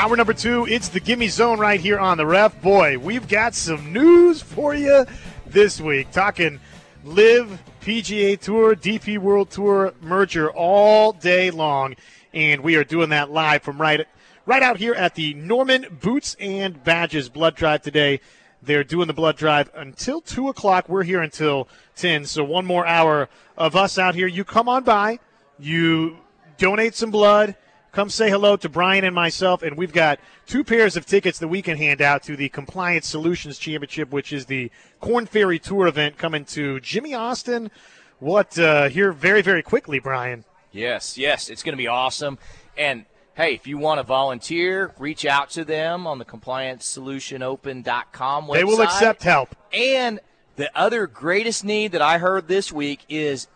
Hour number two, it's the Gimme Zone right here on the ref. Boy, we've got some news for you this week. Talking LIV PGA Tour, DP World Tour merger all day long. And we are doing that live from right, right out here at the Norman Boots and Badges Blood Drive today. They're doing the blood drive until 2 o'clock. We're here until 10. So one more hour of us out here. You come on by, you donate some blood, come say hello to Brian and myself, and we've got two pairs of tickets that we can hand out to the Compliance Solutions Championship, which is the Korn Ferry Tour event coming to Jimmie Austin. What, uh, here very, very quickly, Brian. Yes, yes, it's going to be awesome. And hey, if you want to volunteer, reach out to them on the compliancesolutianopen.com website. They will accept help. And the other greatest need that I heard this week is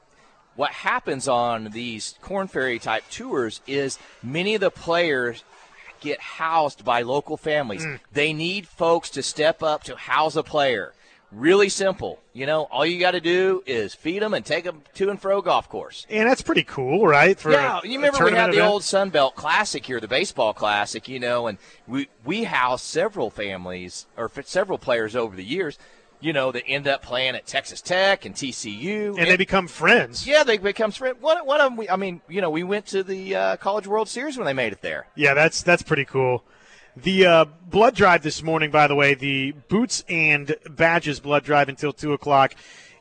what happens on these Korn Ferry type tours is many of the players get housed by local families. Mm. They need folks to step up to house a player. Really simple. You know, all you got to do is feed them and take them to and fro golf course. And that's pretty cool, right? For yeah, a- you remember we had the event? old Sun Belt Classic here, the baseball classic, you know, and we we housed several families or several players over the years, you know, that end up playing at Texas Tech and TCU. and they become friends. yeah, they become friends. One, one of them, we, I mean, you know, we went to the uh, College World Series when they made it there. Yeah, that's that's pretty cool. The uh, blood drive this morning, by the way, the Boots and Badges blood drive until two o'clock.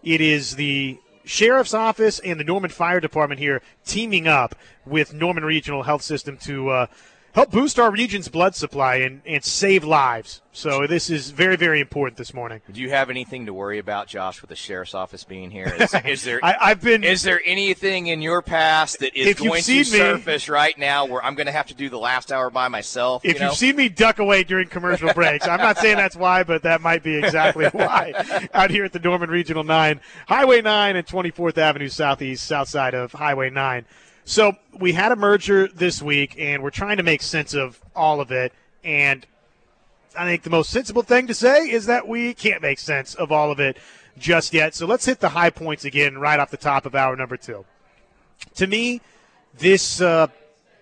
It is the sheriff's office and the Norman Fire Department here teaming up with Norman Regional Health System to uh, help boost our region's blood supply and, and save lives. So this is very very important this morning. Do you have anything to worry about, Josh, with the sheriff's office being here? Is, is there I, I've been is there anything in your past that is going to me- surface right now where I'm going to have to do the last hour by myself? If you know? you've seen me duck away during commercial breaks, I'm not saying that's why, but that might be exactly why. Out here at the Norman Regional 9, Highway 9 and 24th Avenue Southeast, south side of Highway 9. So we had a merger this week, and we're trying to make sense of all of it. And I think the most sensible thing to say is that we can't make sense of all of it just yet. So let's hit the high points again right off the top of hour number two. To me, this uh,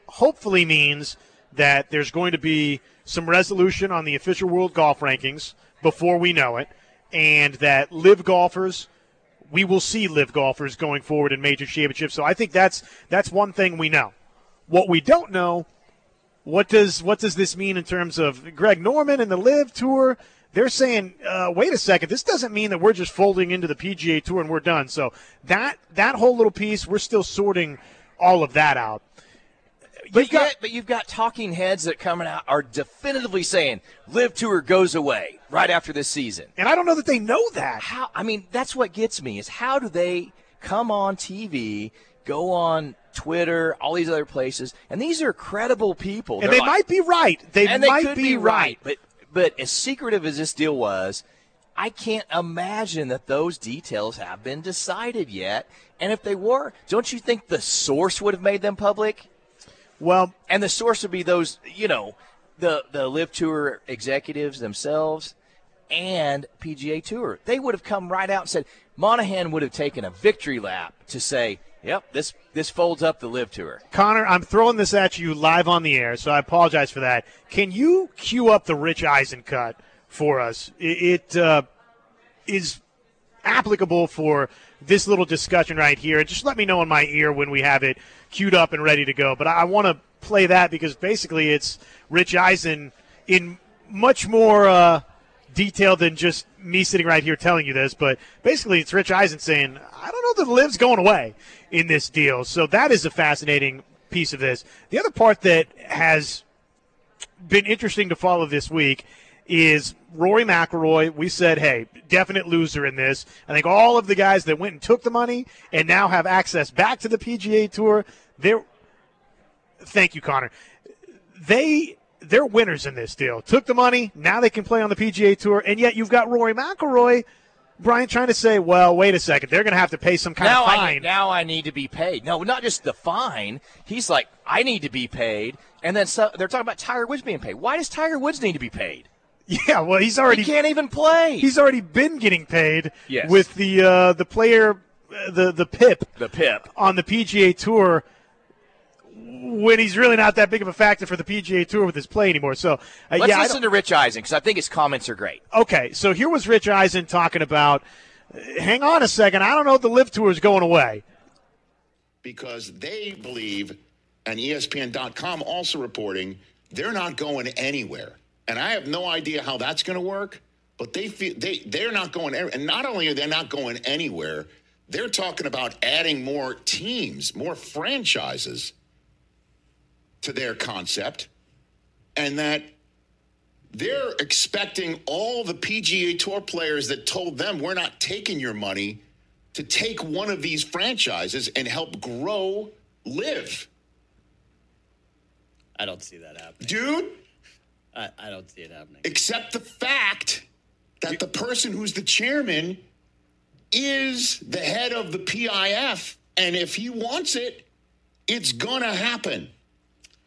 hopefully means that there's going to be some resolution on the official world golf rankings before we know it, and that LIV golfers we will see LIV golfers going forward in major championships. So I think that's that's one thing we know. What we don't know, what does what does this mean in terms of Greg Norman and the LIV tour? They're saying, uh, wait a second, this doesn't mean that we're just folding into the PGA tour and we're done. So that that whole little piece, we're still sorting all of that out. But You've got- yet, but you've got talking heads that coming out are definitively saying LIV Tour goes away right after this season. And I don't know that they know that. How? I mean, that's what gets me is how do they come on TV, go on Twitter, all these other places, and these are credible people. And They're they like- might be right. They and they might could be, right. But but as secretive as this deal was, I can't imagine that those details have been decided yet. And if they were, don't you think the source would have made them public? Well, and the source would be those, you know, the the LIV Tour executives themselves and PGA Tour. They would have come right out and said Monahan would have taken a victory lap to say, "Yep, this this folds up the LIV Tour." Connor, I'm throwing this at you live on the air, so I apologize for that. Can you cue up the Rich Eisen cut for us? It, it uh, is applicable for this little discussion right here. Just let me know in my ear when we have it queued up and ready to go. But I, I want to play that because basically it's Rich Eisen in much more uh, detail than just me sitting right here telling you this. But basically, it's Rich Eisen saying, I don't know that LIV's going away in this deal. So that is a fascinating piece of this. The other part that has been interesting to follow this week is Rory McIlroy. We said, hey, definite loser in this. I think all of the guys that went and took the money and now have access back to the PGA Tour, they're. Thank you, Connor. They they're winners in this deal. Took the money, now they can play on the PGA Tour, and yet you've got Rory McIlroy. Brian trying to say, well, wait a second, they're going to have to pay some kind now of I fine. now I need to be paid. No, not just the fine. He's like, I need to be paid, and then so, they're talking about Tiger Woods being paid. Why does Tiger Woods need to be paid? Yeah, well, he's already He can't even play. he's already been getting paid Yes. with the uh, the player uh, the the PIP the pip. on the PGA Tour. when he's really not that big of a factor for the PGA Tour with his play anymore. So, uh, Let's yeah, listen to Rich Eisen because I think his comments are great. Okay, so here was Rich Eisen talking about. Hang on a second. I don't know if the LIV Tour is going away. Because they believe, and ESPN.com also reporting, they're not going anywhere. And I have no idea how that's going to work, but they feel they they're not going. And not only are they not going anywhere, they're talking about adding more teams, more franchises to their concept, and that they're expecting all the PGA Tour players that told them we're not taking your money to take one of these franchises and help grow LIV. I don't see that happening. Dude, I, I don't see it happening. Except the fact that the person who's the chairman is the head of the PIF. And if he wants it, it's going to happen.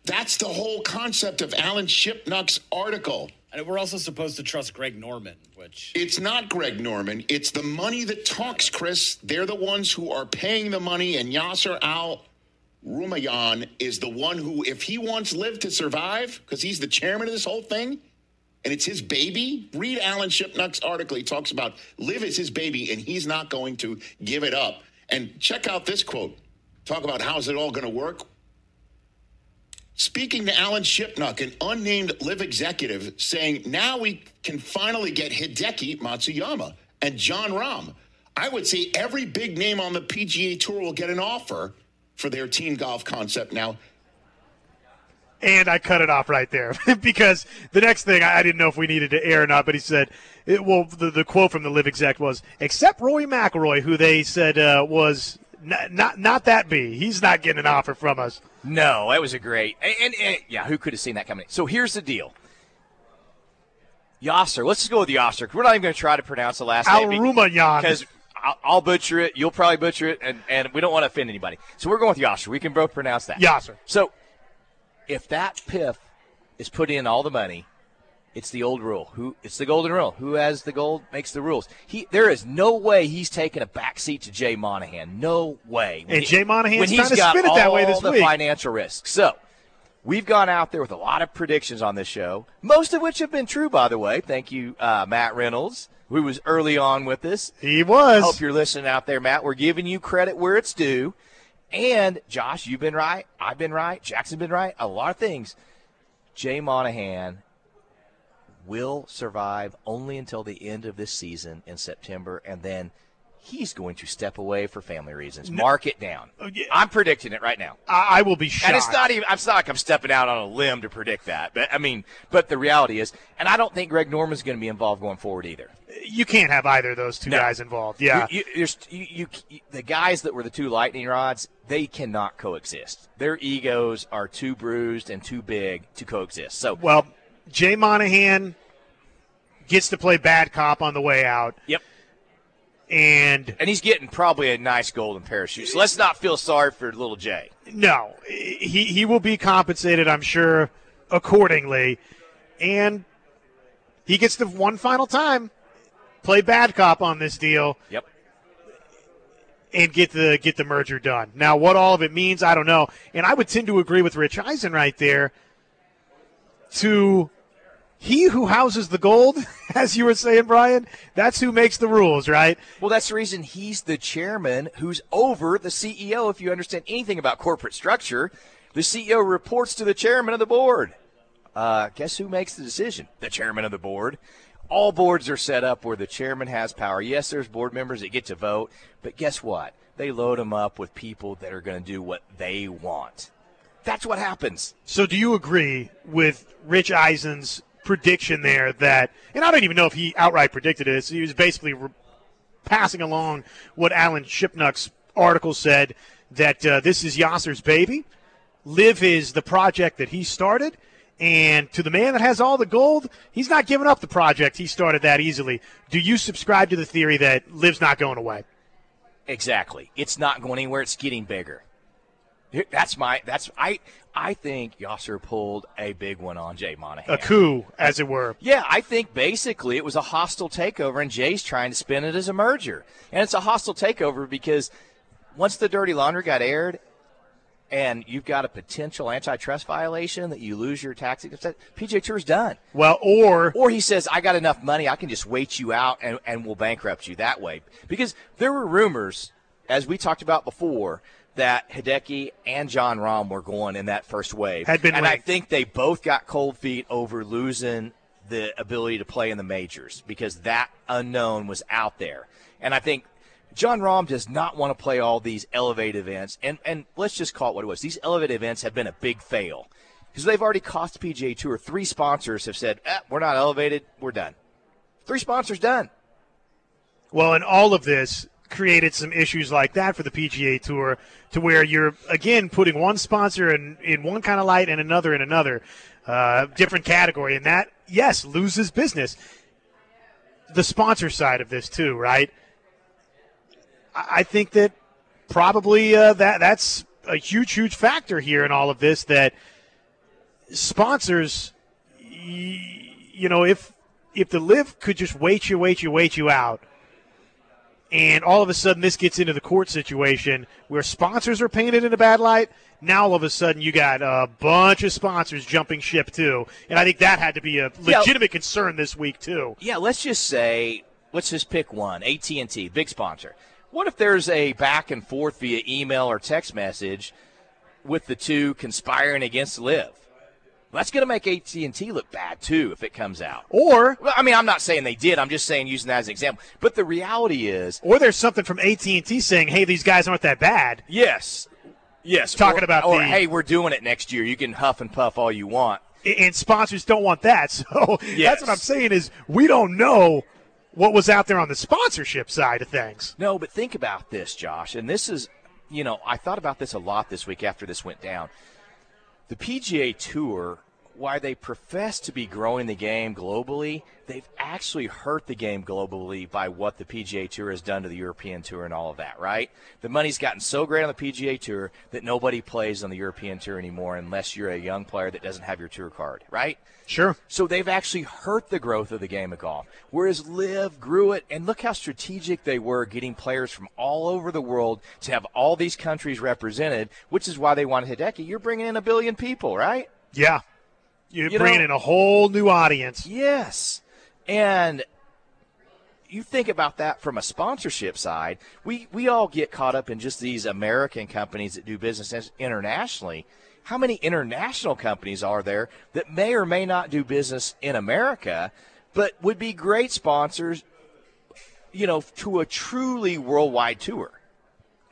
That's the whole concept of Alan Shipnuck's article. And we're also supposed to trust Greg Norman, which It's not Greg Norman. It's the money that talks, Chris. They're the ones who are paying the money, and Yasser Al Rumayyan is the one who, if he wants LIV to survive, because he's the chairman of this whole thing, and it's his baby. Read Alan Shipnuck's article. He talks about LIV is his baby, and he's not going to give it up. And check out this quote. Talk about how's it all going to work. Speaking to Alan Shipnuck, an unnamed LIV executive, saying now we can finally get Hideki Matsuyama and Jon Rahm. I would say every big name on the PGA Tour will get an offer for their team golf concept now. And I cut it off right there because the next thing I I didn't know if we needed to air or not, but he said, it, well, the, the quote from the LIV exec was, except Roy McIlroy, who they said uh, was not, not not that B. He's not getting an offer from us. No, that was a great. And, and, and- yeah, who could have seen that coming? So here's the deal. Yasser. Let's just go with Yasser. We're not even going to try to pronounce the last name Al-Rumayyan. because I'll, I'll butcher it. You'll probably butcher it, and, and we don't want to offend anybody. So we're going with Yasser. We can both pronounce that. Yasser. So if that PIF is put in all the money, it's the old rule. Who it's the golden rule. Who has the gold makes the rules. He there is no way he's taking a backseat to Jay Monahan. No way. When And Jay Monahan's trying to spin it that way this the week. financial risk. So we've gone out there with a lot of predictions on this show, most of which have been true, by the way. Thank you, uh, Matt Reynolds, who was early on with us. He was. Hope you're listening out there, Matt. We're giving you credit where it's due. And Josh, you've been right. I've been right. Jackson's been right. A lot of things. Jay Monahan will survive only until the end of this season in September, and then he's going to step away for family reasons. Mark it down. Oh, yeah. I'm predicting it right now. I, I will be shocked. And it's not even. It's not like I'm stepping out on a limb to predict that. But I mean, but the reality is, and I don't think Greg Norman's going to be involved going forward either. You can't have either of those two No. guys involved. Yeah. You, you, you, you- the guys that were the two lightning rods, they cannot coexist. Their egos are too bruised and too big to coexist. So, well, Jay Monahan gets to play bad cop on the way out, yep. And And he's getting probably a nice golden parachute. So let's not feel sorry for little Jay. no, he he will be compensated, I'm sure, accordingly, and he gets the one final time play bad cop on this deal Yep. and get the get the merger done. Now, what all of it means, I don't know, and I would tend to agree with Rich Eisen right there. To he who houses the gold, as you were saying, Brian, that's who makes the rules, right? Well, that's the reason he's the chairman who's over the CEO. If you understand anything about corporate structure, the CEO reports to the chairman of the board. Uh, guess who makes the decision? The chairman of the board. All boards are set up where the chairman has power. Yes, there's board members that get to vote, but guess what? They load them up with people that are going to do what they want. That's what happens. So, do you agree with Rich Eisen's prediction there that, and I don't even know if he outright predicted it, he was basically re- passing along what Alan Shipnuck's article said that uh, this is Yasser's baby. LIV is the project that he started. And to the man that has all the gold, he's not giving up the project he started that easily. Do you subscribe to the theory that LIV's not going away? Exactly. It's not going anywhere. It's getting bigger. That's my. That's I. I think Yasser pulled a big one on Jay Monahan. A coup, as it were. Yeah, I think basically it was a hostile takeover, and Jay's trying to spin it as a merger. And it's a hostile takeover because once the dirty laundry got aired, and you've got a potential antitrust violation that you lose your tax exempt, PGA Tour's done. Well, or Or he says, I got enough money, I can just wait you out and, and we'll bankrupt you that way. Because there were rumors, as we talked about before, that Hideki and Jon Rahm were going in that first wave. Had been and I think they both got cold feet over losing the ability to play in the majors because that unknown was out there. And I think Jon Rahm does not want to play all these elevated events. And, and let's just call it what it was. These elevated events have been a big fail because they've already cost the PGA Tour. Three sponsors have said, eh, we're not elevated, we're done. Three sponsors done. Well, in all of this created some issues like that for the PGA Tour to where you're, again, putting one sponsor in, in one kind of light and another in another, uh, different category. And that, yes, loses business. The sponsor side of this, too, right? I think that probably uh, that that's a huge, huge factor here in all of this that sponsors, you know, if if the LIV could just wait you, wait you, wait you out, and all of a sudden this gets into the court situation where sponsors are painted in a bad light. Now all of a sudden you got a bunch of sponsors jumping ship too, and I think that had to be a Yeah. legitimate concern this week too. Yeah, let's just say, let's just pick one. AT&T, big sponsor. What if there's a back and forth via email or text message with the two conspiring against LIV? Well, that's going to make AT&T look bad too if it comes out. Or Well, I mean, I'm not saying they did. I'm just saying using that as an example. But the reality is, or there's something from AT and T saying, "Hey, these guys aren't that bad." yes, yes, Talking or, about or the- hey, we're doing it next year. You can huff and puff all you want. and sponsors don't want that. So Yes. that's what I'm saying is we don't know what was out there on the sponsorship side of things. No, but think about this, Josh. And this is, you know, I thought about this a lot this week after this went down. The PGA Tour, while they profess to be growing the game globally, they've actually hurt the game globally by what the PGA Tour has done to the European Tour and all of that, right? The money's gotten so great on the PGA Tour that nobody plays on the European Tour anymore unless you're a young player that doesn't have your tour card, right? Sure. So they've actually hurt the growth of the game of golf. Whereas LIV grew it, and look how strategic they were getting players from all over the world to have all these countries represented, which is why they wanted Hideki. You're bringing in a billion people, right? Yeah. You're You bringing know- in a whole new audience. Yes. And you think about that from a sponsorship side. We we all get caught up in just these American companies that do business internationally. How many international companies are there that may or may not do business in America, but would be great sponsors, you know, to a truly worldwide tour?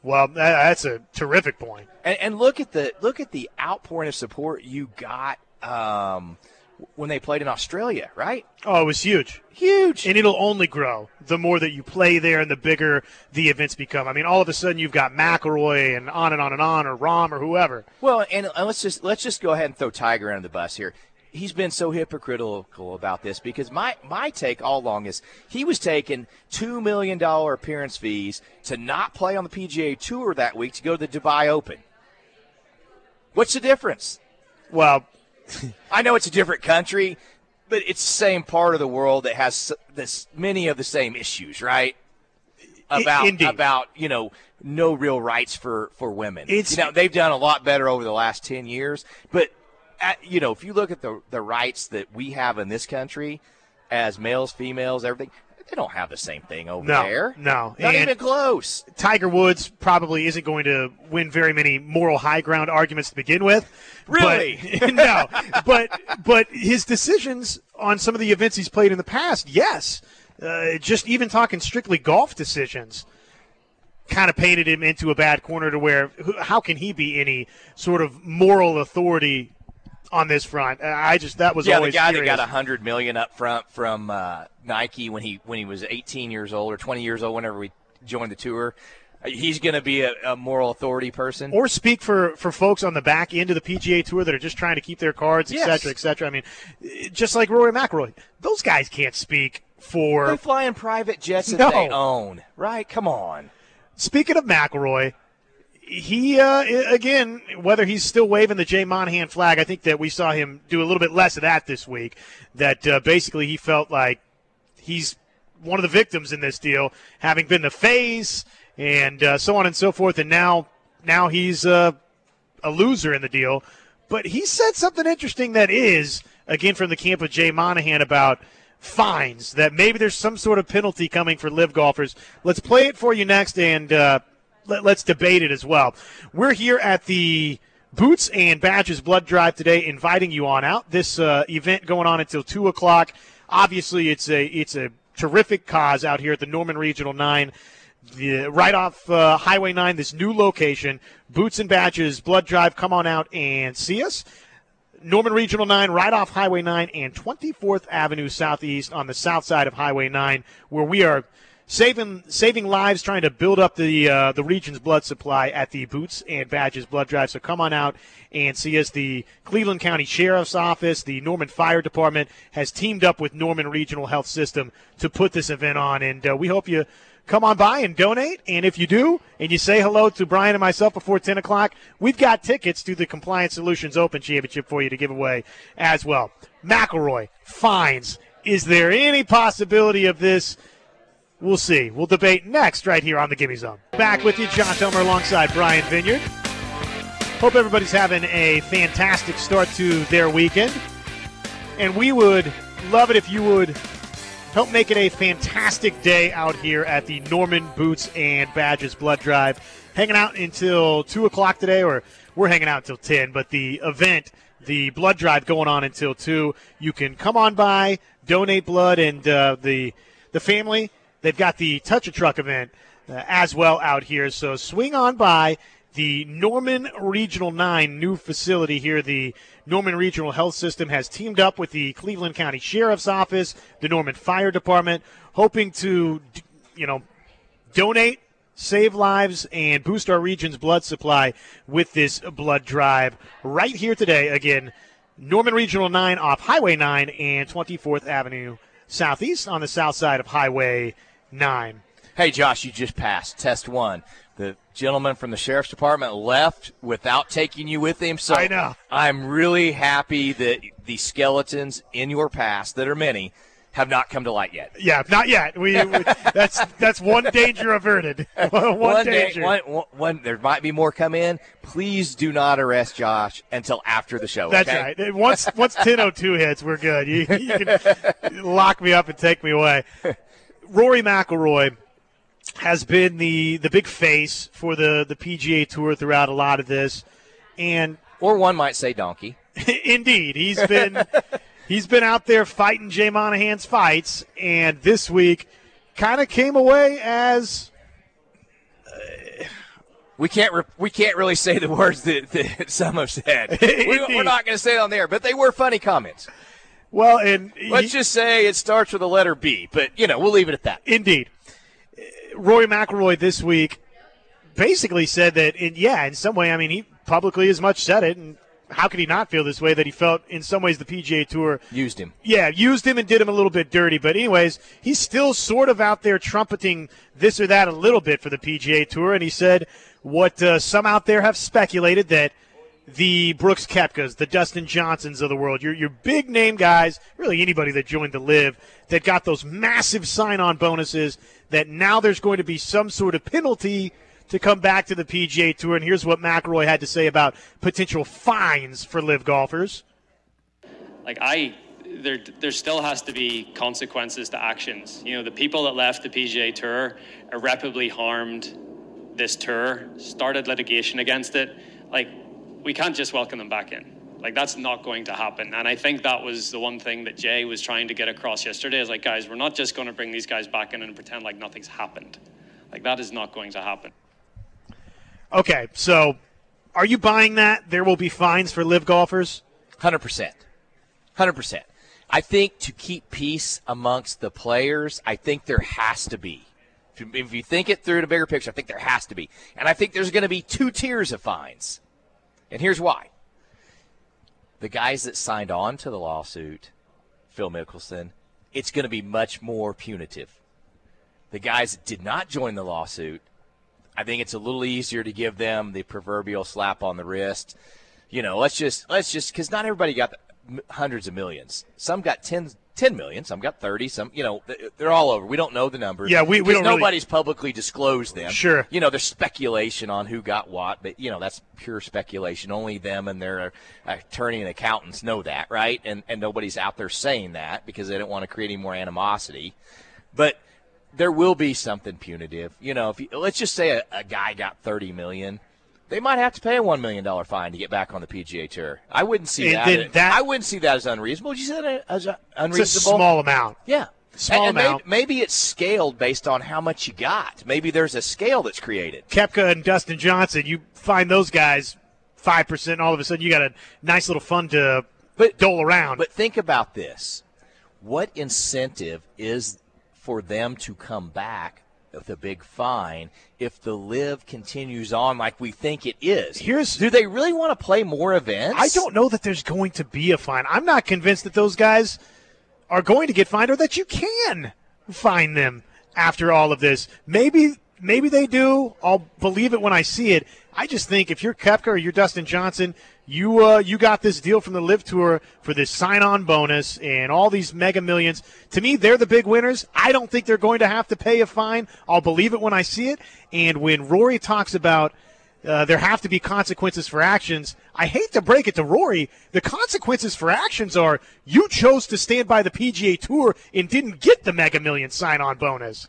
Well, that's a terrific point. And, and look at the look at the outpouring of support you got um, when they played in Australia, right? Oh, it was huge. Huge. And it'll only grow the more that you play there and the bigger the events become. I mean, all of a sudden you've got McIlroy and on and on and on, or Rahm or whoever. Well, and, and let's just let's just go ahead and throw Tiger under the bus here. He's been so hypocritical about this because my my take all along is he was taking two million dollar appearance fees to not play on the PGA Tour that week to go to the Dubai Open. What's the difference? Well, I know it's a different country, but it's the same part of the world that has this many of the same issues, right? About indeed. about you know no real rights for for women. It's- you know they've done a lot better over the last ten years, but at, you know if you look at the the rights that we have in this country as males, females, everything. They don't have the same thing over No, there. no. not And- even close. Tiger Woods probably isn't going to win very many moral high ground arguments to begin with. Really? But, no. But but his decisions on some of the events he's played in the past, yes. Uh, just even talking strictly golf decisions kind of painted him into a bad corner to where how can he be any sort of moral authority on this front? I just that was Yeah, the always guy curious. that got a hundred million up front from uh, Nike when he when he was 18 years old or 20 years old, whenever we joined the tour, he's going to be a, a moral authority person. or speak for, for folks on the back end of the PGA Tour that are just trying to keep their cards, et Yes. cetera, et cetera. I mean, just like Rory McIlroy, those guys can't speak for. they fly in private jets that No. they own, right? Come on. Speaking of McIlroy, he uh, again, whether he's still waving the Jay Monahan flag, I think that we saw him do a little bit less of that this week. That uh, basically he felt like he's one of the victims in this deal, having been the face and uh, so on and so forth, and now now he's uh, a loser in the deal. But he said something interesting that is, again, from the camp of Jay Monahan about fines, that maybe there's some sort of penalty coming for LIV golfers. Let's play it for you next and uh, let, let's debate it as well. We're here at the Boots and Badges Blood Drive today, inviting you on out. This uh, event going on until 2 o'clock. Obviously, it's a, it's a terrific cause out here at the Norman Regional 9 the, right off uh, Highway 9, this new location. Boots and Badges Blood Drive. Come on out and see us. Norman Regional 9, right off Highway 9 and 24th Avenue Southeast on the south side of Highway 9, where we are saving saving lives, trying to build up the uh, the region's blood supply at the Boots and Badges Blood Drive. So come on out and see us. The Cleveland County Sheriff's Office, the Norman Fire Department has teamed up with Norman Regional Health System to put this event on, and uh, we hope you come on by and donate. And if you do, and you say hello to Brian and myself before 10 o'clock, we've got tickets to the Compliance Solutions Open Championship for you to give away as well. McIlroy, fines. Is there any possibility of this? We'll see. We'll debate next right here on the Gimme Zone. Back with you, John Telmer alongside Brian Vineyard. Hope everybody's having a fantastic start to their weekend. And we would love it if you would help make it a fantastic day out here at the Norman Boots and Badges Blood Drive. Hanging out until 2 o'clock today, or we're hanging out until 10, but the event, the blood drive going on until 2. You can come on by, donate blood, and uh, the, the family, they've got the Touch a Truck event uh, as well out here. So swing on by the Norman Regional 9 new facility here. The Norman Regional Health System has teamed up with the Cleveland County Sheriff's Office, the Norman Fire Department, hoping to, you know, donate, save lives, and boost our region's blood supply with this blood drive right here today. Again, Norman Regional 9 off Highway 9 and 24th Avenue Southeast on the south side of Highway 9. Hey, Josh, you just passed test one. The gentleman from the sheriff's department left without taking you with him. So I know. I'm really happy that the skeletons in your past, that are many, have not come to light yet. Yeah, not yet. We, we that's that's one danger averted. one, one danger. one, one, one, there might be more come in. Please do not arrest Josh until after the show. That's okay? right. Once once 10:02 hits, we're good. You, you can lock me up and take me away. Rory McIlroy has been the the big face for the the PGA Tour throughout a lot of this, and Or one might say donkey. indeed, he's been he's been out there fighting Jay Monahan's fights, and this week kind of came away as uh, We can't re- we can't really say the words that, that some have said. We, we're not going to say it on there, but they were funny comments. Well, and Let's he- just say it starts with the letter B, but you know we'll leave it at that. Indeed. Roy McIlroy this week basically said that, in, yeah, in some way, I mean, he publicly as much said it, and how could he not feel this way that he felt in some ways the PGA Tour, Used him. yeah, used him and did him a little bit dirty. But, anyways, he's still sort of out there trumpeting this or that a little bit for the PGA Tour, and he said what uh, some out there have speculated that the Brooks Koepkas, the Dustin Johnsons of the world, your, your big name guys, really anybody that joined the LIV, that got those massive sign on bonuses, that now there's going to be some sort of penalty to come back to the PGA Tour. And here's what McIlroy had to say about potential fines for LIV golfers. like I there there still has to be consequences to actions. You know, the people that left the PGA Tour irreparably harmed this tour, started litigation against it. Like we can't just welcome them back in. Like that's not going to happen. And I think that was the one thing that Jay was trying to get across yesterday is like guys, we're not just going to bring these guys back in and pretend like nothing's happened. Like that is not going to happen. Okay, so are you buying that? There will be fines for LIV golfers? Hundred percent. Hundred percent. I think to keep peace amongst the players, I think there has to be. If you, if you think it through in a bigger picture, I think there has to be, and I think there's going to be two tiers of fines. And here's why: the guys that signed on to the lawsuit, Phil Mickelson, it's going to be much more punitive. The guys that did not join the lawsuit, I think it's a little easier to give them the proverbial slap on the wrist. You know, let's just let's just because not everybody got hundreds of millions. Some got 10, 10 million. Some got 30. Some, you know, they're all over. We don't know the numbers. Yeah, we- we don't really- Nobody's publicly disclosed them. Sure. You know, there's speculation on who got what, but, you know, that's pure speculation. Only them and their attorney and accountants know that, right? And, and nobody's out there saying that because they don't want to create any more animosity. But there will be something punitive. You know, if you, let's just say a, a guy got 30 million they might have to pay a one million dollar fine to get back on the PGA Tour. I wouldn't see And that. that- I wouldn't see that as unreasonable. Would you say that as uh, It's a small amount. yeah, small and, and amount. Maybe, maybe it's scaled based on how much you got. Maybe there's a scale that's created. Koepka and Dustin Johnson, you find those guys five percent, all of a sudden you got a nice little fund to But dole around. But think about this: what incentive is for them to come back with a big fine if the LIV continues on like we think it is? Here's- do they really want to play more events? I don't know that there's going to be a fine. I'm not convinced that those guys are going to get fined or that you can find them after all of this. Maybe maybe they do. I'll believe it when I see it. I just think if you're Koepka or you're Dustin Johnson, you uh, you got this deal from the LIV Tour for this sign-on bonus and all these mega millions. To me, they're the big winners. I don't think they're going to have to pay a fine. I'll believe it when I see it. And when Rory talks about uh, there have to be consequences for actions. I hate to break it to Rory. The consequences for actions are you chose to stand by the PGA Tour and didn't get the Mega Million sign-on bonus.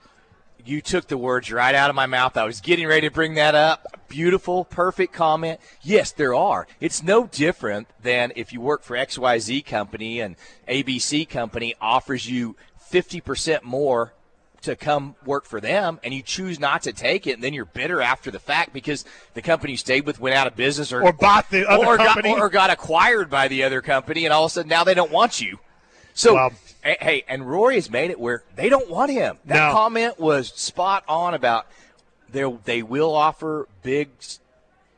You took the words right out of my mouth. I was getting ready to bring that up. Beautiful, perfect comment. Yes, there are. It's no different than if you work for XYZ company and ABC company offers you 50% more to come work for them and you choose not to take it and then you're bitter after the fact because the company you stayed with went out of business or, Or bought the other or company. Got, or got acquired by the other company and all of a sudden now they don't want you. So Hey, hey, and Rory has made it where they don't want him. That No. comment was spot on about they they will offer big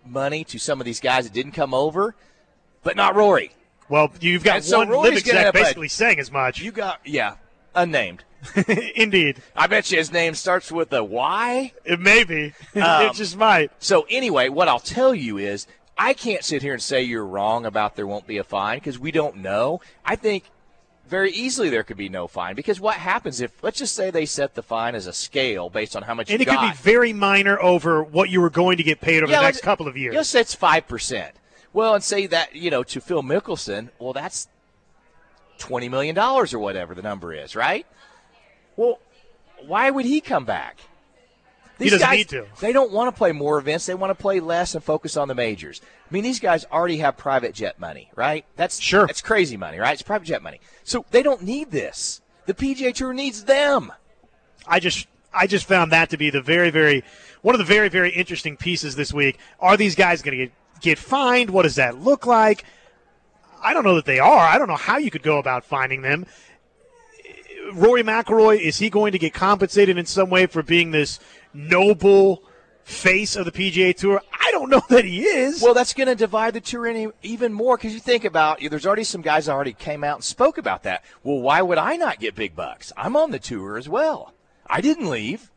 money to some of these guys that didn't come over, but not Rory. Well, you've got And one Rory's LIV exec have a- basically saying as much. You got yeah, unnamed. Indeed, I bet you his name starts with a Y. it may be. Um, it just might. So anyway, what I'll tell you is I can't sit here and say you're wrong about there won't be a fine because we don't know. I think very easily there could be no fine because what happens if let's just say they set the fine as a scale based on how much And it could be very minor over what you were going to get paid over the next couple of years. Say it's five percent. Well, and say that you know to Phil Mickelson, well, that's twenty million dollars or whatever the number is, right? Well, why would he come back? These doesn't guys, need to. They don't want to play more events. They want to play less and focus on the majors. I mean, these guys already have private jet money, right? That's Sure. That's crazy money, right? It's private jet money. So they don't need this. The PGA Tour needs them. I just I just found that to be the very very one of the very very interesting pieces this week. Are these guys going to get get fined? What does that look like? I don't know that they are. I don't know how you could go about finding them. Rory McIlroy is he going to get compensated in some way for being this noble face of the PGA Tour? I don't know that he is. Well, that's going to divide the tour any, even more because you think about there's already some guys that already came out and spoke about that. Well, why would I not get big bucks? I'm on the tour as well. I didn't leave.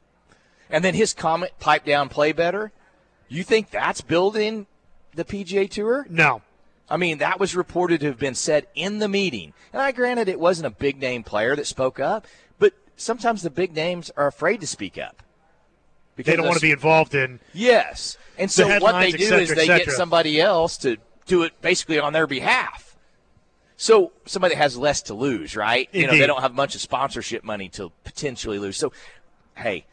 And then his comment, pipe down, play better. You think that's building the PGA Tour? no. I mean, that was reported to have been said in the meeting. And I granted it wasn't a big name player that spoke up, but sometimes the big names are afraid to speak up. They don't want to be involved in Yes. And so what they do cetera, is they get somebody else to do it basically on their behalf. So somebody has less to lose, right? You know, they don't have a bunch of sponsorship money to potentially lose. So, hey,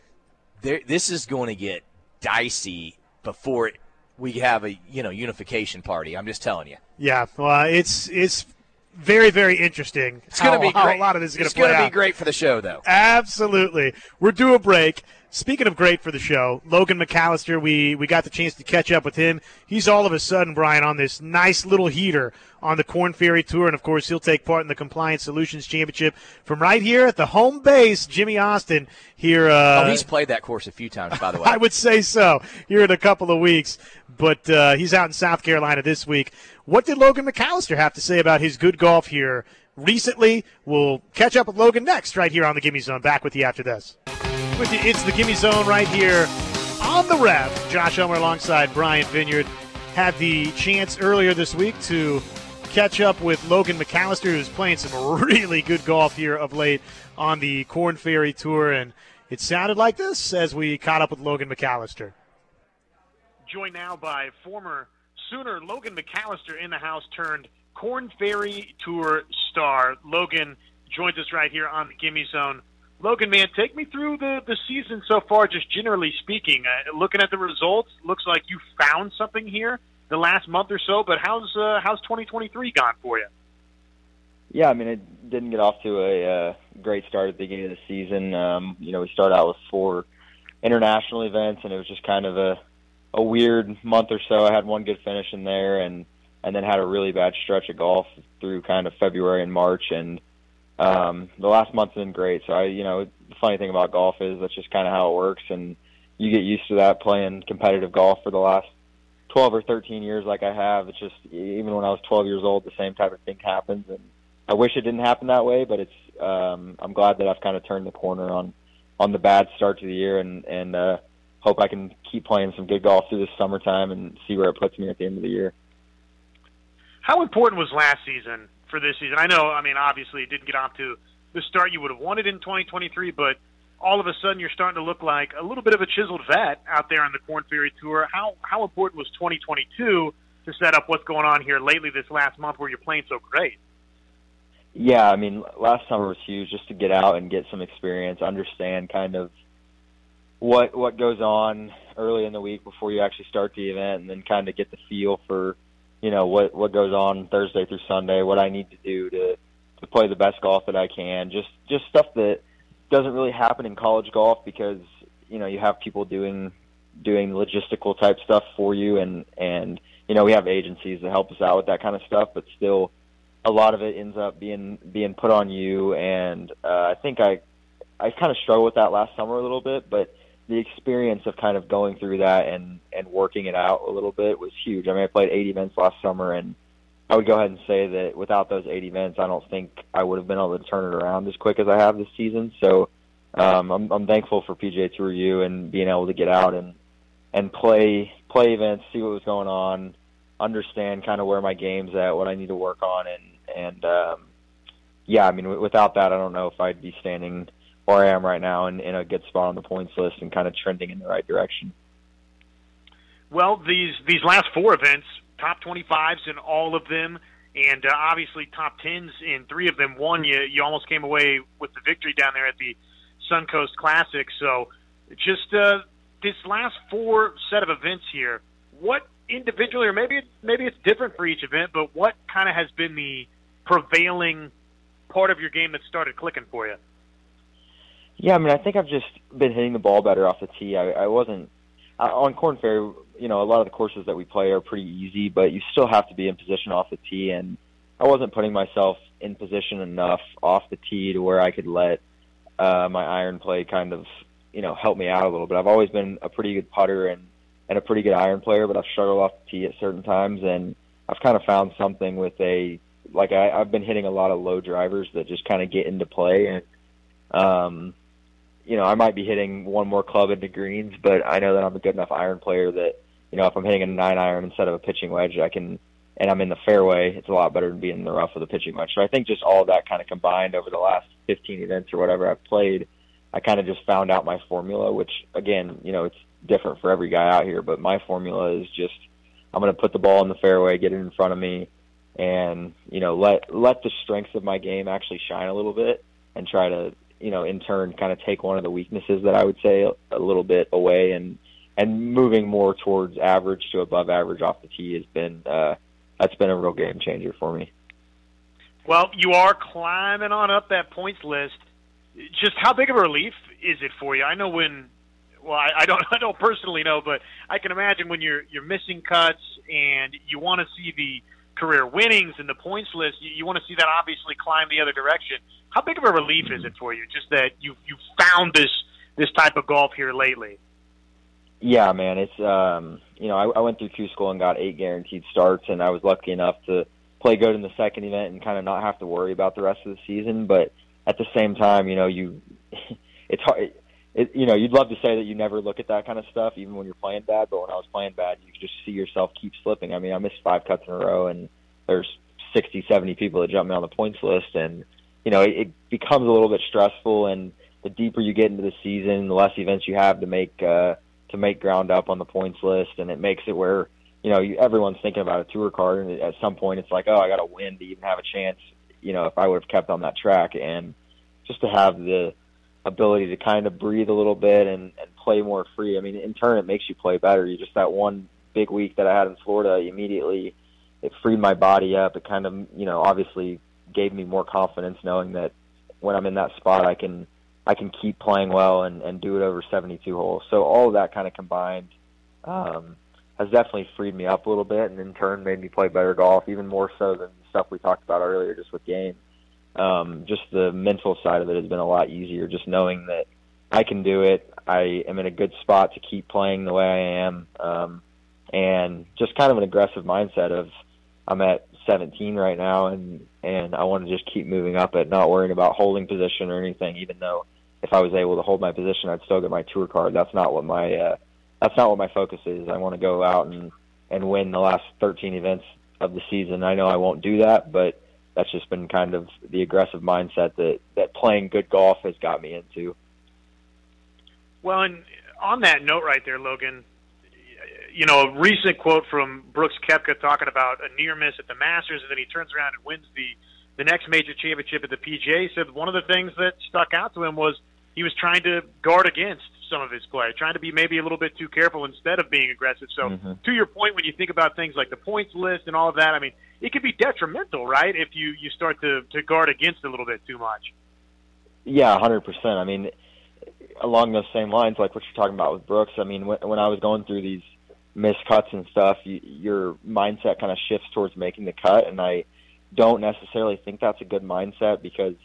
this is going to get dicey before it, we have a you know unification party. I'm just telling you. Yeah, well, it's it's very very interesting. It's going to be great. a lot of this is going it's to play gonna out. be great for the show, though. Absolutely. We're due a break. Speaking of great for the show, Logan McAllister, we, we got the chance to catch up with him. He's all of a sudden, Brian, on this nice little heater on the Korn Ferry Tour. And of course, he'll take part in the Compliance Solutions Championship from right here at the home base, Jimmie Austin, here. Uh, oh, he's played that course a few times, by the way. I would say so here in a couple of weeks. But uh, he's out in South Carolina this week. What did Logan McAllister have to say about his good golf here recently? We'll catch up with Logan next, right here on the Gimme Zone. Back with you after this. With you, it's the Gimme Zone right here on the ref. Josh Elmer alongside Brian Vineyard had the chance earlier this week to catch up with Logan McAllister, who's playing some really good golf here of late on the Korn Ferry Tour. And it sounded like this as we caught up with Logan McAllister. Joined now by former Sooner Logan McAllister in the house turned Korn Ferry Tour star. Logan joins us right here on the Gimme Zone. Logan, man, take me through the, the season so far, just generally speaking. Uh, looking at the results, looks like you found something here the last month or so. But how's uh, how's 2023 gone for you? Yeah, I mean, it didn't get off to a uh, great start at the beginning of the season. Um, you know, we started out with four international events, and it was just kind of a a weird month or so. I had one good finish in there, and and then had a really bad stretch of golf through kind of February and March, and um, the last month's been great. So I, you know, the funny thing about golf is that's just kind of how it works, and you get used to that playing competitive golf for the last 12 or 13 years, like I have. It's just even when I was 12 years old, the same type of thing happens, and I wish it didn't happen that way. But it's um, I'm glad that I've kind of turned the corner on on the bad start to the year, and and uh, hope I can keep playing some good golf through this summertime and see where it puts me at the end of the year. How important was last season for this season? I know, I mean, obviously it didn't get off to the start you would have wanted in 2023, but all of a sudden you're starting to look like a little bit of a chiseled vet out there on the Korn Ferry Tour. How how important was 2022 to set up what's going on here lately this last month where you're playing so great? Yeah, I mean, last summer was huge just to get out and get some experience, understand kind of what what goes on early in the week before you actually start the event, and then kind of get the feel for you know what what goes on Thursday through Sunday, what I need to do to to play the best golf that I can. Just just stuff that doesn't really happen in college golf because you know you have people doing doing logistical type stuff for you, and and you know we have agencies that help us out with that kind of stuff, but still a lot of it ends up being being put on you. And uh, I think I I kind of struggled with that last summer a little bit, but the experience of kind of going through that and and working it out a little bit was huge. I mean, I played eight events last summer, and I would go ahead and say that without those eight events, I don't think I would have been able to turn it around as quick as I have this season. So um, I'm, I'm thankful for PGA Tour U and being able to get out and and play play events, see what was going on, understand kind of where my game's at, what I need to work on, and and um, yeah, I mean, without that, I don't know if I'd be standing where I am right now and in a good spot on the points list and kind of trending in the right direction. Well, these these last four events, top 25s in all of them, and uh, obviously top 10s in three of them. One, you you almost came away with the victory down there at the Suncoast Classic. So, just uh, this last four set of events here, what individually, or maybe maybe it's different for each event, but what kind of has been the prevailing part of your game that started clicking for you? Yeah, I mean, I think I've just been hitting the ball better off the tee. I, I wasn't uh, on Korn Ferry. You know, a lot of the courses that we play are pretty easy, but you still have to be in position off the tee, and I wasn't putting myself in position enough off the tee to where I could let uh, my iron play kind of, you know, help me out a little bit. I've always been a pretty good putter and and a pretty good iron player, but I've struggled off the tee at certain times, and I've kind of found something with a like I, I've been hitting a lot of low drivers that just kind of get into play and um you know, I might be hitting one more club into greens, but I know that I'm a good enough iron player that, you know, if I'm hitting a nine iron instead of a pitching wedge, I can, and I'm in the fairway, it's a lot better than being in the rough with a pitching wedge. So I think just all of that kind of combined over the last 15 events or whatever I've played, I kind of just found out my formula, which again, you know, it's different for every guy out here, but my formula is just, I'm going to put the ball in the fairway, get it in front of me, and you know, let let the strengths of my game actually shine a little bit, and try to you know, in turn, kind of take one of the weaknesses that I would say a, little bit away and and moving more towards average to above average off the tee has been uh, that's been a real game changer for me. Well, you are climbing on up that points list. Just how big of a relief is it for you? I know when, well, I, I don't, I don't personally know, but I can imagine when you're you're missing cuts and you want to see the career winnings and the points list, you, you want to see that obviously climb the other direction. How big of a relief is it for you? Just that you you found this this type of golf here lately. Yeah, man, it's um, you know I, I went through Q school and got eight guaranteed starts, and I was lucky enough to play good in the second event and kind of not have to worry about the rest of the season. But at the same time, you know, you it's hard. It, you know, you'd love to say that you never look at that kind of stuff, even when you're playing bad. But when I was playing bad, you just see yourself keep slipping. I mean, I missed five cuts in a row, and there's 60, 70 people that jump me on the points list, and you know it, it becomes a little bit stressful. And the deeper you get into the season, the less events you have to make uh, to make ground up on the points list, and it makes it where you know you, everyone's thinking about a tour card, and at some point it's like, oh, I got to win to even have a chance. You know, if I would have kept on that track, and just to have the ability to kind of breathe a little bit and, and play more free. I mean, in turn, it makes you play better. You just that one big week that I had in Florida immediately it freed my body up. It kind of you know obviously gave me more confidence knowing that when I'm in that spot, I can I can keep playing well and, and do it over 72 holes. So all of that kind of combined um, has definitely freed me up a little bit, and in turn made me play better golf, even more so than the stuff we talked about earlier, just with game um, just the mental side of it has been a lot easier. Just knowing that I can do it. I am in a good spot to keep playing the way I am, um, and just kind of an aggressive mindset of I'm at 17 right now, and and I want to just keep moving up it, not worrying about holding position or anything. Even though if I was able to hold my position, I'd still get my tour card. That's not what my uh, that's not what my focus is. I want to go out and and win the last 13 events of the season. I know I won't do that, but that's just been kind of the aggressive mindset that that playing good golf has got me into. Well, and on that note, right there, Logan, you know, a recent quote from Brooks Koepka talking about a near miss at the Masters, and then he turns around and wins the the next major championship at the PGA. Said one of the things that stuck out to him was he was trying to guard against some of his play, trying to be maybe a little bit too careful instead of being aggressive. So, mm-hmm. to your point, when you think about things like the points list and all of that, I mean, it could be detrimental, right? If you you start to to guard against a little bit too much. Yeah, hundred percent. I mean, along those same lines, like what you're talking about with Brooks. I mean, when, when I was going through these missed cuts and stuff, you, your mindset kind of shifts towards making the cut, and I don't necessarily think that's a good mindset because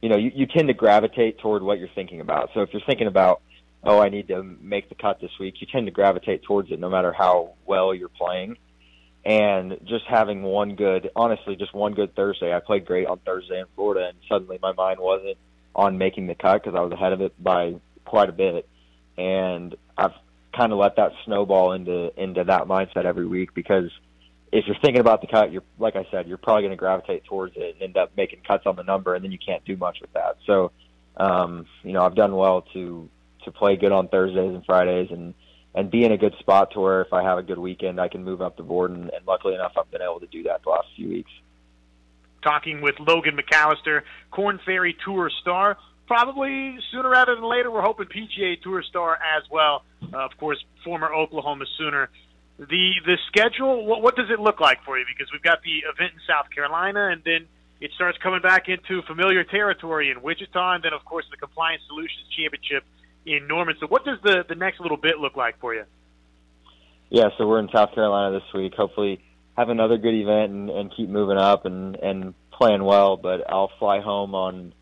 you know you, you tend to gravitate toward what you're thinking about. So if you're thinking about oh, I need to make the cut this week, you tend to gravitate towards it no matter how well you're playing and just having one good, honestly, just one good Thursday. I played great on Thursday in Florida, and suddenly my mind wasn't on making the cut because I was ahead of it by quite a bit, and I've kind of let that snowball into into that mindset every week because if you're thinking about the cut, you're like I said, you're probably going to gravitate towards it and end up making cuts on the number, and then you can't do much with that. So, um, you know, I've done well to to play good on Thursdays and Fridays and and be in a good spot to where if I have a good weekend, I can move up the board. And, and luckily enough, I've been able to do that the last few weeks. Talking with Logan McAllister, Korn Ferry Tour star. Probably sooner rather than later, we're hoping PGA Tour star as well. Uh, of course, former Oklahoma Sooner. The the schedule, what, what does it look like for you? Because we've got the event in South Carolina, and then it starts coming back into familiar territory in Wichita, and then of course the Compliance Solutions Championship in Norman. So, what does the the next little bit look like for you? Yeah, so we're in South Carolina this week. Hopefully, have another good event and, and keep moving up and and playing well. But I'll fly home on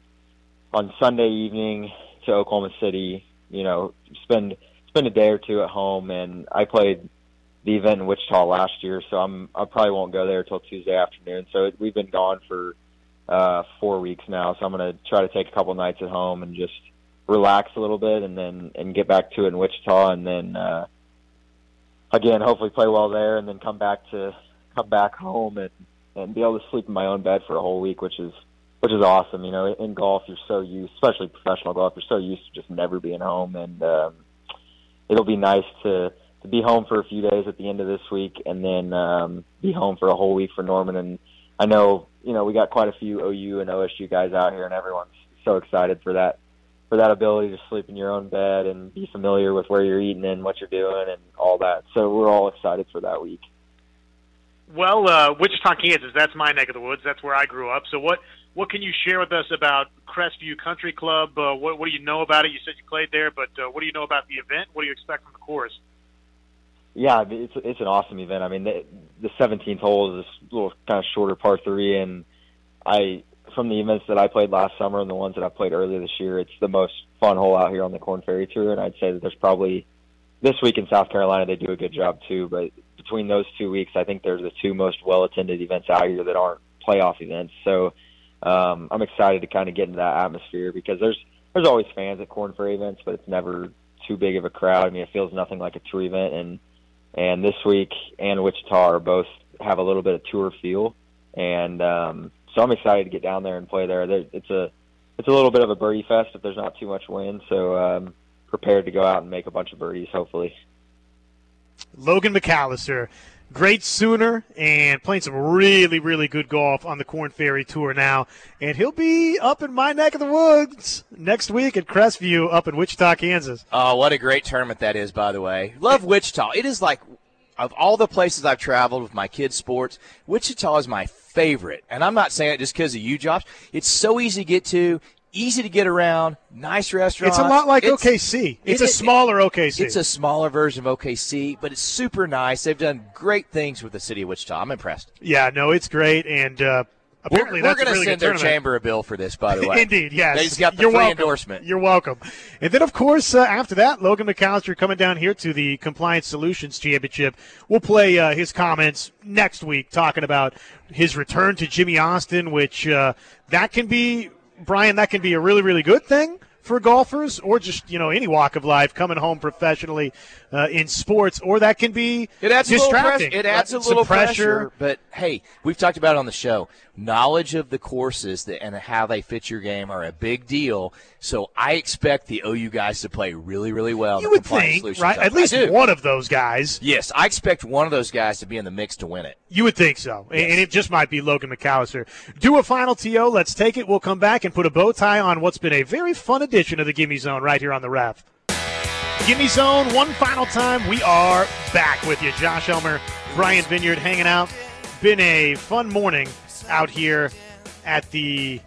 on Sunday evening to Oklahoma City. You know, spend spend a day or two at home. And I played the event in Wichita last year, so I'm I probably won't go there till Tuesday afternoon. So it, we've been gone for uh, four weeks now. So I'm going to try to take a couple nights at home and just relax a little bit and then and get back to it in Wichita and then uh again hopefully play well there and then come back to come back home and and be able to sleep in my own bed for a whole week which is which is awesome you know in golf you're so used especially professional golf you're so used to just never being home and um it'll be nice to to be home for a few days at the end of this week and then um be home for a whole week for Norman and I know you know we got quite a few OU and OSU guys out here and everyone's so excited for that for that ability to sleep in your own bed and be familiar with where you're eating and what you're doing and all that. So we're all excited for that week. Well, uh, Wichita, Kansas, that's my neck of the woods. That's where I grew up. So what what can you share with us about Crestview Country Club? Uh, what, what do you know about it? You said you played there, but uh, what do you know about the event? What do you expect from the course? Yeah, it's it's an awesome event. I mean, the, the 17th hole is this little kind of shorter par three, and I from the events that I played last summer and the ones that I played earlier this year, it's the most fun hole out here on the Korn Ferry Tour. And I'd say that there's probably this week in South Carolina they do a good job too. But between those two weeks, I think they're the two most well attended events out here that aren't playoff events. So um, I'm excited to kind of get into that atmosphere because there's there's always fans at Korn Ferry events, but it's never too big of a crowd. I mean, it feels nothing like a tour event, and and this week and Wichita are both have a little bit of tour feel and um, so I'm excited to get down there and play there. there. It's a it's a little bit of a birdie fest if there's not too much wind, so um, prepared to go out and make a bunch of birdies, hopefully. Logan McAllister, great Sooner, and playing some really, really good golf on the Korn Ferry Tour now. And he'll be up in my neck of the woods next week at Crestview up in Wichita, Kansas. Oh, what a great tournament that is, by the way. Love Wichita. It is like, of all the places I've traveled with my kids' sports, Wichita is my favorite. And I'm not saying it just because of you, Josh. It's so easy to get to, easy to get around, nice restaurants. It's a lot like It's- OKC. It's it- a smaller OKC. It's a smaller version of OKC, but it's super nice. They've done great things with the city of Wichita. I'm impressed. yeah, no, it's great. And uh, We're, apparently we're going to really send their tournament. chamber a bill for this, by the way. Indeed, yes. They just got the You're free welcome. endorsement. You're welcome. And then, of course, uh, after that, Logan McAllister coming down here to the Compliance Solutions Championship. We'll play uh, his comments next week, talking about his return to Jimmie Austin, which uh, that can be, Brian, that can be a really, really good thing for golfers or just you know any walk of life coming home professionally uh, in sports or that can be It adds a little distracting pressure. It adds a little pressure. But hey, we've talked about it on the show. Knowledge of the courses that, and how they fit your game are a big deal. So I expect the OU guys to play really, really well. you would think right at least one of those guys Yes, I expect one of those guys to be in the mix to win it. You would think so. And it just might be Logan McAllister. Do a final TO. Let's take it. We'll come back and put a bow tie on what's been a very fun edition of the Gimme Zone right here on the ref. Gimme Zone, one final time. We are back with you. Josh Elmer, Brian Vineyard hanging out. Been a fun morning out here at the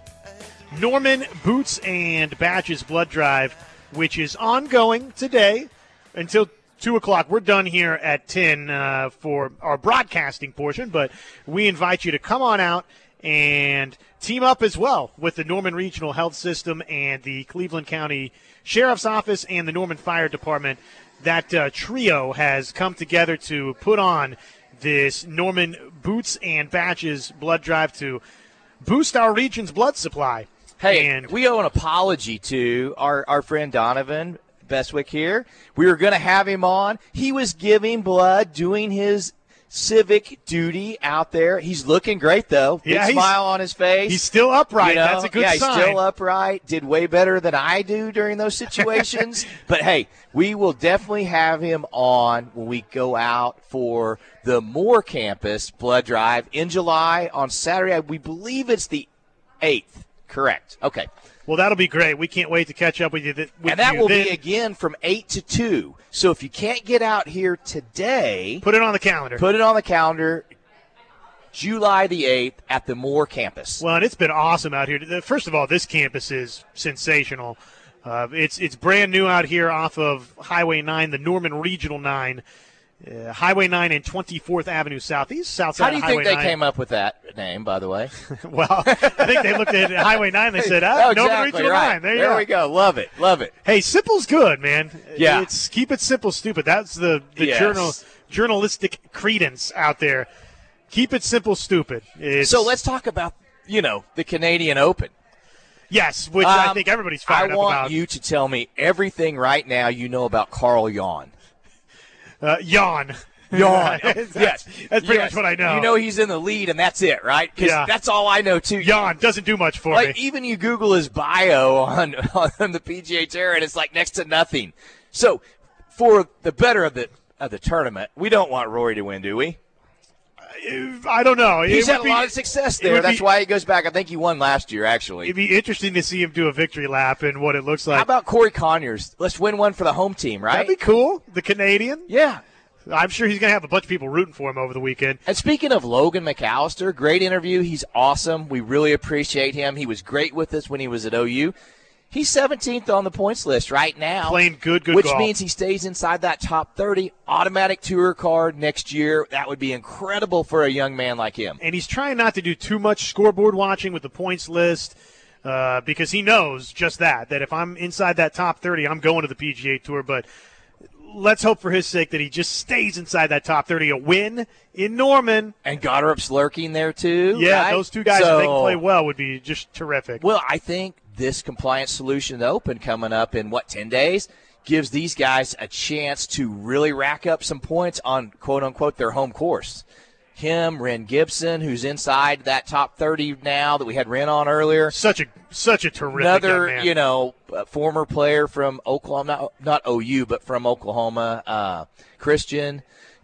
Norman Boots and Badges Blood Drive, which is ongoing today until 2 o'clock. We're done here at 10 uh, for our broadcasting portion, but we invite you to come on out and team up as well with the Norman Regional Health System and the Cleveland County Sheriff's Office and the Norman Fire Department. That uh, trio has come together to put on this Norman Boots and Badges blood drive to boost our region's blood supply. Hey, and we owe an apology to our, our friend Donovan Bestwick here. We were going to have him on. He was giving blood, doing his civic duty out there. He's looking great, though. Big Yeah, smile on his face. he's still upright. You know, That's a good yeah, sign. he's still upright. Did way better than I do during those situations. but hey, we will definitely have him on when we go out for the Moore Campus Blood Drive in July on Saturday. We believe it's the eighth. Correct. Okay. Well, that'll be great. We can't wait to catch up with you. Th- with and that will then. be again from 8 to 2. So if you can't get out here today, Put it on the calendar. put it on the calendar. July the 8th at the Moore campus. Well, and it's been awesome out here. First of all, this campus is sensational. Uh, it's it's brand new out here off of Highway 9, the Norman Regional 9, uh, Highway 9 and 24th Avenue Southeast, south side How do you think they 9. came up with that name, by the way? Well, I think they looked at Highway 9. They said, ah, oh, Norman exactly right. 9. There you go. we go. Love it. Love it. Hey, simple's good, man. Yeah. It's keep it simple, stupid. That's the the Yes. journal journalistic credence out there. Keep it simple, stupid. It's, So let's talk about, you know, the Canadian Open. yes, which I Um, think everybody's I fired up want about. you to tell me everything right now you know about Carl Yuan. Uh, yawn. Yawn. that's, yes. that's pretty Yes. much what I know. You know he's in the lead, and that's it, right? Yeah. that's all I know, too. yawn doesn't do much for Like me. even you Google his bio on on the PGA Tour, and it's like next to nothing. So, for the better of the of the tournament, we don't want Rory to win, do we? Uh, I don't know. He's had a be- lot of success there. That's be- why he goes back. I think he won last year, actually. It'd be interesting to see him do a victory lap and what it looks like. How about Corey Conners? Let's win one for the home team, right? That'd be cool. The Canadian. yeah. I'm sure he's going to have a bunch of people rooting for him over the weekend. And speaking of Logan McAllister, great interview. He's awesome. We really appreciate him. He was great with us when he was at OU. He's 17th on the points list right now. Playing good, good Which golf. means he stays inside that top 30. Automatic tour card next year. That would be incredible for a young man like him. and he's trying not to do too much scoreboard watching with the points list uh, because he knows just that that if I'm inside that top 30, I'm going to the PGA Tour. But let's hope for his sake that he just stays inside that top 30. A win in Norman, And Goddard's lurking there too. yeah, right? those two guys if they can play well would be just terrific. Well, I think this compliance solution open coming up in what 10 days gives these guys a chance to really rack up some points on quote unquote their home course. Him, Rhein Gibson, who's inside that top 30 now that we had Rhein on earlier. Such a such a terrific Another, you know, former player from Oklahoma, not, not OU, but from Oklahoma, uh, Christian.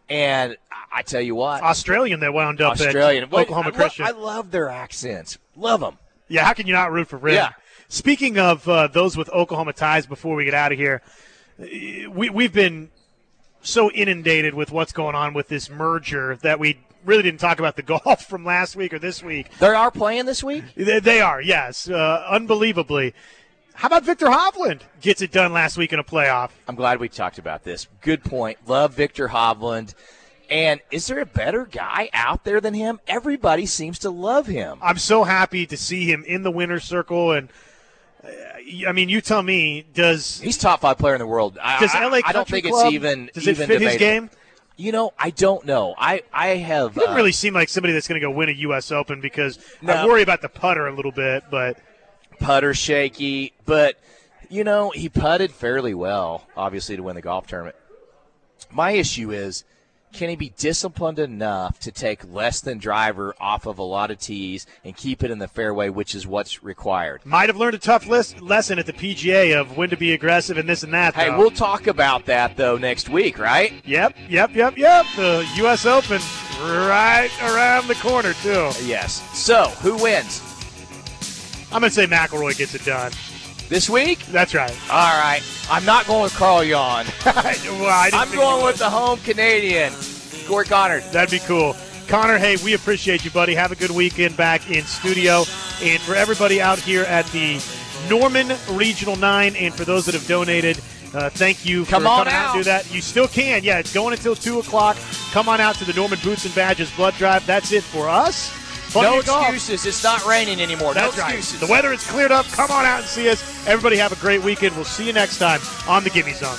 And I tell you what, Australian that wound up Australian, Oklahoma I lo- Christian. I love their accents. Love them. Yeah, how can you not root for Rim? Yeah. Speaking of uh, those with Oklahoma ties, before we get out of here, we, we've been so inundated with what's going on with this merger that we really didn't talk about the golf from last week or this week. They are playing this week. They, they are, yes, uh, unbelievably. How about Viktor Hovland gets it done last week in a playoff? I'm glad we talked about this. Good point. Love Viktor Hovland. And is there a better guy out there than him? Everybody seems to love him. I'm so happy to see him in the winner's circle. And uh, I mean, you tell me, does He's top five player in the world. I, does LA I don't Country think Club, it's even. does it even fit his game? You know, I don't know. I I have. He doesn't uh, really seem like somebody that's going to go win a U.S. Open because I worry about the putter a little bit. But putter shaky, but you know he putted fairly well, obviously to win the golf tournament. My issue is, can he be disciplined enough to take less than driver off of a lot of tees and keep it in the fairway, which is what's required? might have learned a tough list, lesson at the PGA of when to be aggressive and this and that. Hey, though. we'll talk about that though next week, right? Yep, yep, yep, yep. The U.S. Open right around the corner too. Yes. So, who wins I'm going to say McIlroy gets it done. This week? That's right. All right. I'm not going with Carl Yuan. well, I I'm going with the home Canadian, Corey Connor. That'd be cool. Connor, hey, we appreciate you, buddy. Have a good weekend back in studio. And for everybody out here at the Norman Regional 9, and for those that have donated, uh, thank you for Come on coming out. out. and do that. You still can. Yeah, it's going until 2 o'clock. Come on out to the Norman Boots and Badges Blood Drive. That's it for us. Plenty No golf. excuses. It's not raining anymore. That's no right. excuses. The weather is cleared up. Come on out and see us. Everybody have a great weekend. We'll see you next time on the Gimme Zone.